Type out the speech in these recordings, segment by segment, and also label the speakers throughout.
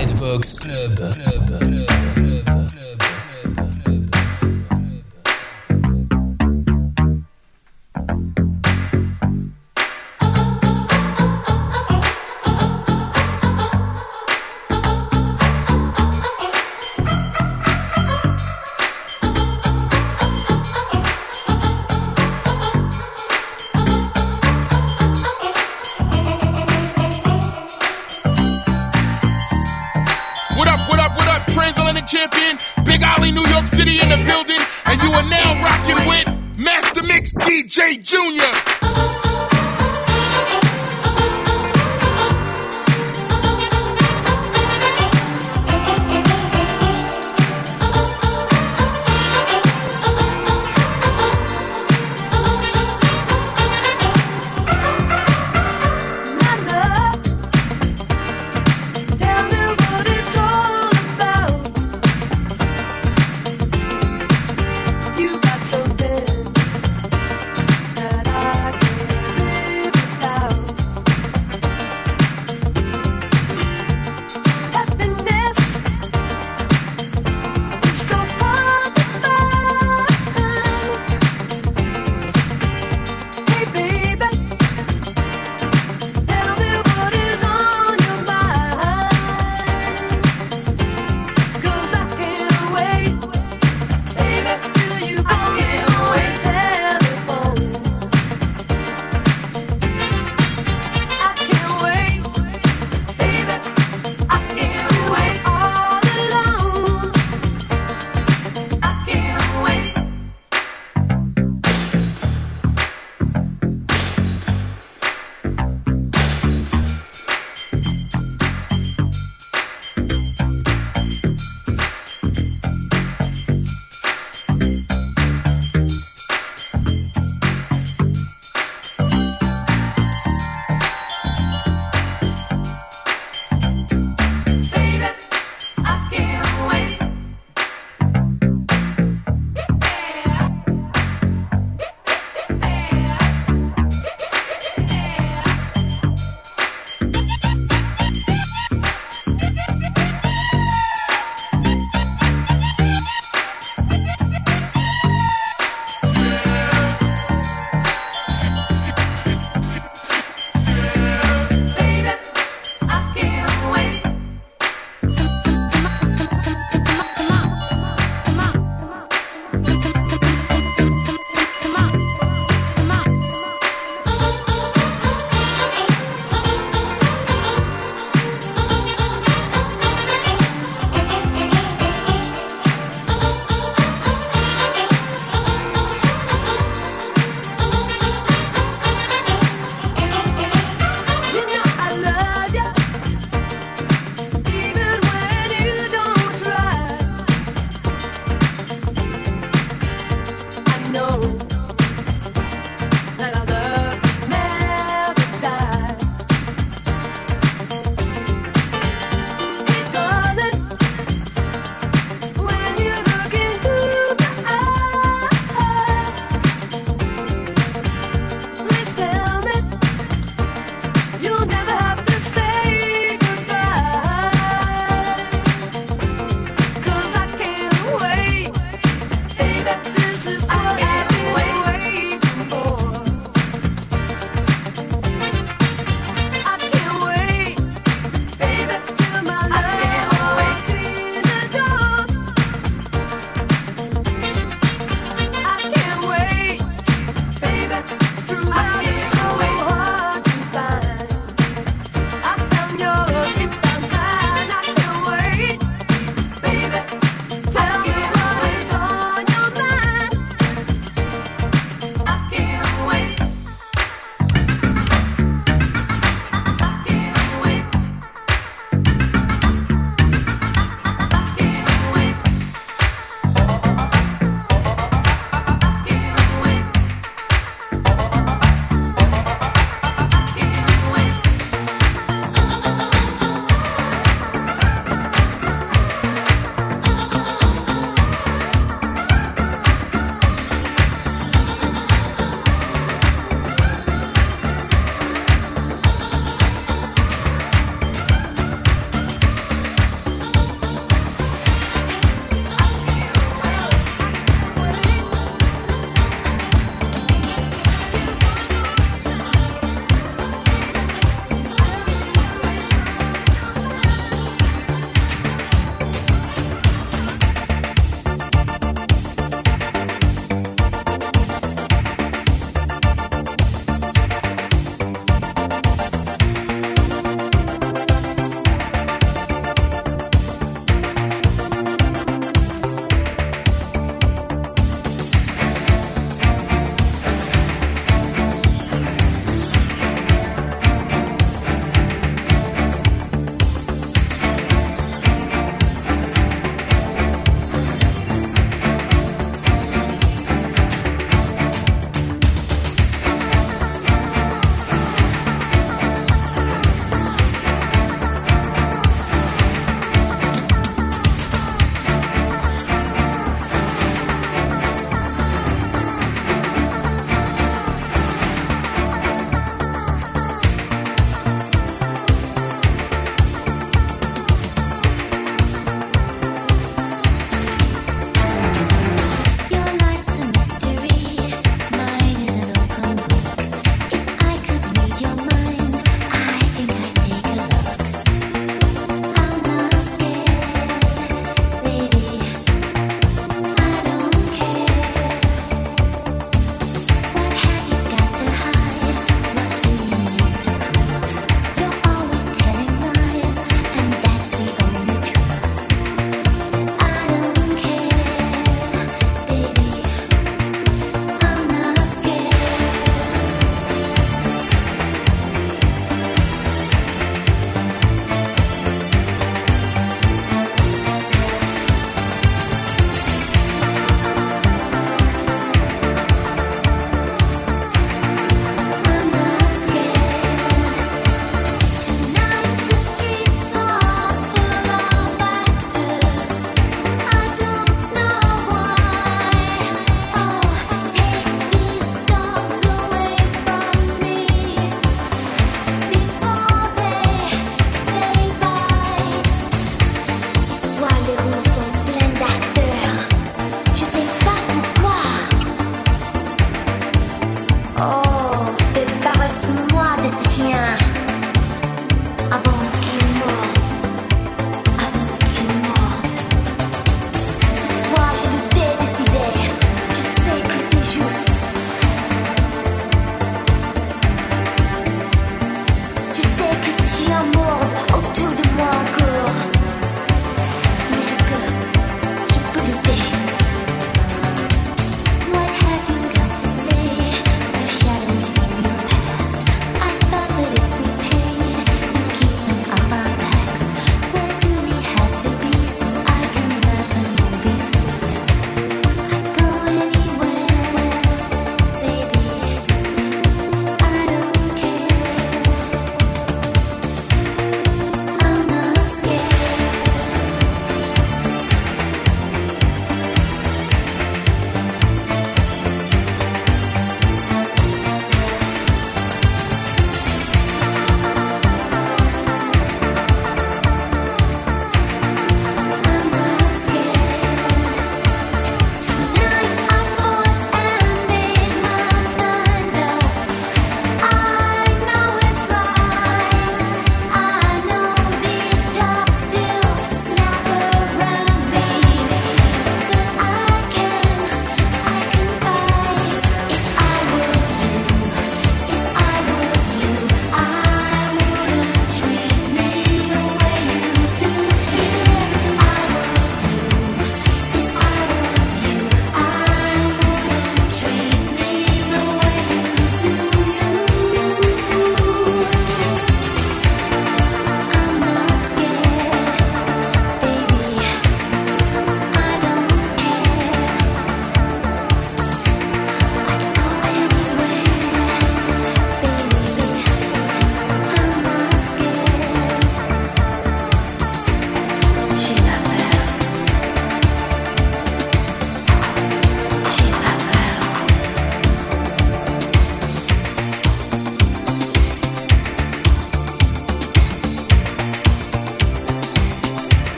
Speaker 1: Redbox Club. Club. Club. Club.
Speaker 2: What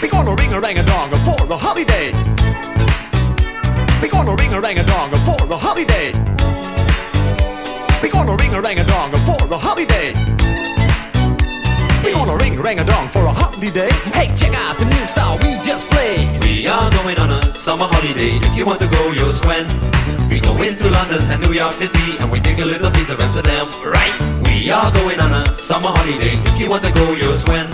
Speaker 3: We gonna
Speaker 4: ring a rang a dong for a holiday. We're gonna ring a rang a dong for a holiday. We're gonna ring a rang a dong for a holiday. We're gonna ring a rang a dong for a holiday. Hey, check out the new style we just played.
Speaker 5: We are going on a summer holiday. If you want to go, you'll swim. We go into London and New York City, and we take a little piece of Amsterdam, right? We are going on a summer holiday. If you want to go, you'll swim.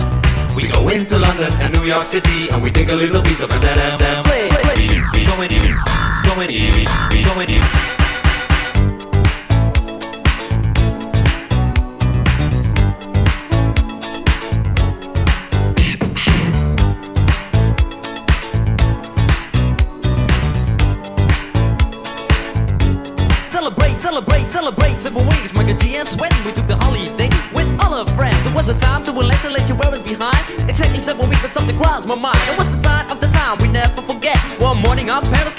Speaker 5: We go into London and New York City, and we take a little piece of Amsterdam.
Speaker 4: Play, play.
Speaker 5: We, we going in, going in, we going in.
Speaker 6: Crossed my mind. It was the sign of the time we never forget. One morning, our parents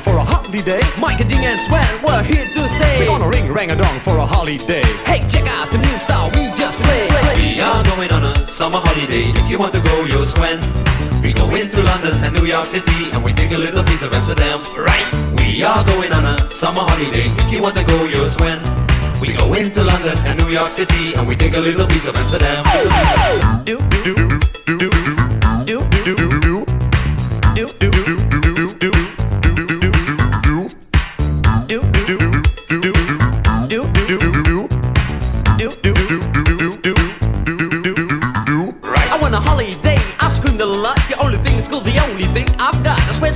Speaker 4: for a holiday
Speaker 6: Mike and G and Sweat, we're here to stay.
Speaker 4: We're gonna ring rang a dong for a holiday
Speaker 6: Hey, check out the new style we just played.
Speaker 5: We are going on a summer holiday. If you want to go, you'll swim. We go into London and New York City, and we take a little piece of Amsterdam, right? We are going on a summer holiday. If you want to go, you'll swim. We go into London and New York City, and we take a little piece of Amsterdam.
Speaker 6: Do, do, do,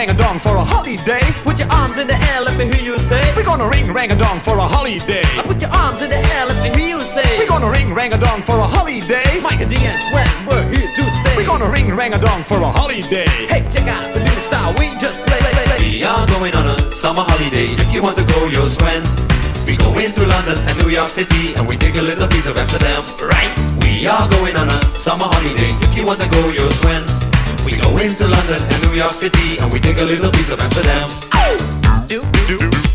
Speaker 4: rang a dong for a holiday.
Speaker 6: Put your arms in the air, let me hear you say.
Speaker 4: We're gonna ring rang a dong for a holiday.
Speaker 6: Put your arms in the air, let me hear you say.
Speaker 4: We're gonna ring rang a dong for a holiday.
Speaker 6: Mike G and Sven, we're here to stay.
Speaker 4: We're gonna ring rang a dong for a holiday.
Speaker 6: Hey, check out the new style we just played.
Speaker 5: We are going on a summer holiday. If you want to go, you'll. We go into London and New York City and we take a little piece of Amsterdam, right? We are going on a summer holiday. If you want to go, you'll. Go into London and New York City and we take a little piece of Amsterdam.
Speaker 6: Do, do, do.